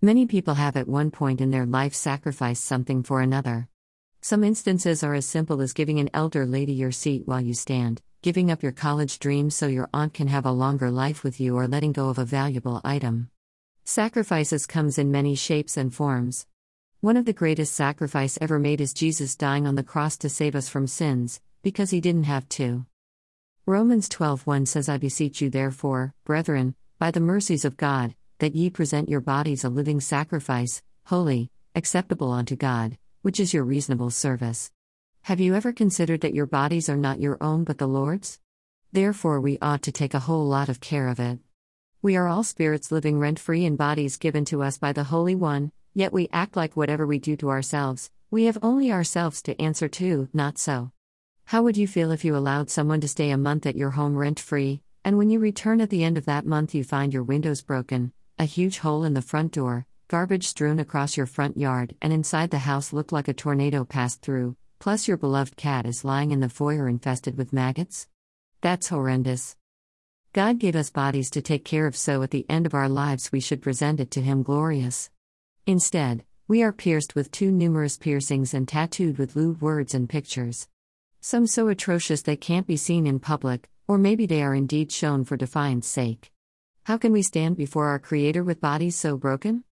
Many people have at one point in their life sacrificed something for another. Some instances are as simple as giving an elder lady your seat while you stand, giving up your college dreams so your aunt can have a longer life with you, or letting go of a valuable item. Sacrifices comes in many shapes and forms. One of the greatest sacrifice ever made is Jesus dying on the cross to save us from sins, because he didn't have to. Romans 12:1 says I beseech you therefore, brethren, by the mercies of God, that ye present your bodies a living sacrifice, holy, acceptable unto God, which is your reasonable service. Have you ever considered that your bodies are not your own but the Lord's? Therefore, we ought to take a whole lot of care of it. We are all spirits living rent free in bodies given to us by the Holy One, yet we act like whatever we do to ourselves, we have only ourselves to answer to, not so. How would you feel if you allowed someone to stay a month at your home rent free, and when you return at the end of that month, you find your windows broken, a huge hole in the front door, garbage strewn across your front yard, and inside the house looked like a tornado passed through, plus your beloved cat is lying in the foyer infested with maggots? That's horrendous. God gave us bodies to take care of, so at the end of our lives we should present it to Him glorious. Instead, we are pierced with too numerous piercings and tattooed with lewd words and pictures. Some so atrocious they can't be seen in public, or maybe they are indeed shown for defiance sake. How can we stand before our Creator with bodies so broken?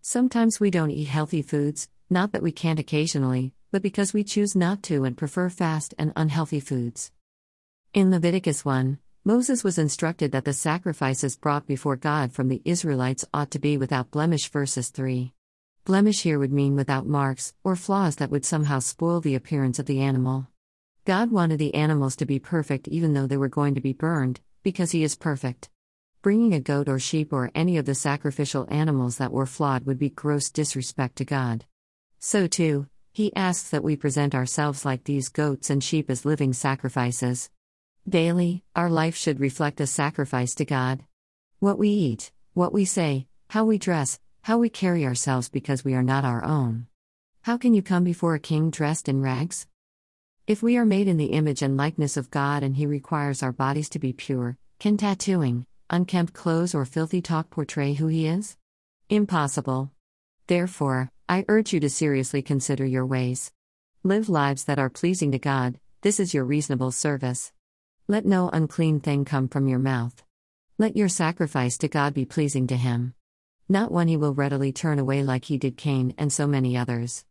Sometimes we don't eat healthy foods, not that we can't occasionally, but because we choose not to and prefer fast and unhealthy foods. In Leviticus 1, Moses was instructed that the sacrifices brought before God from the Israelites ought to be without blemish. Verses 3. Blemish here would mean without marks, or flaws that would somehow spoil the appearance of the animal. God wanted the animals to be perfect even though they were going to be burned, because He is perfect. Bringing a goat or sheep or any of the sacrificial animals that were flawed would be gross disrespect to God. So, too, He asks that we present ourselves like these goats and sheep as living sacrifices. Daily, our life should reflect a sacrifice to God. What we eat, what we say, how we dress, how we carry ourselves because we are not our own. How can you come before a king dressed in rags? If we are made in the image and likeness of God and He requires our bodies to be pure, can tattooing, unkempt clothes, or filthy talk portray who He is? Impossible. Therefore, I urge you to seriously consider your ways. Live lives that are pleasing to God, this is your reasonable service. Let no unclean thing come from your mouth. Let your sacrifice to God be pleasing to Him. Not one He will readily turn away like He did Cain and so many others.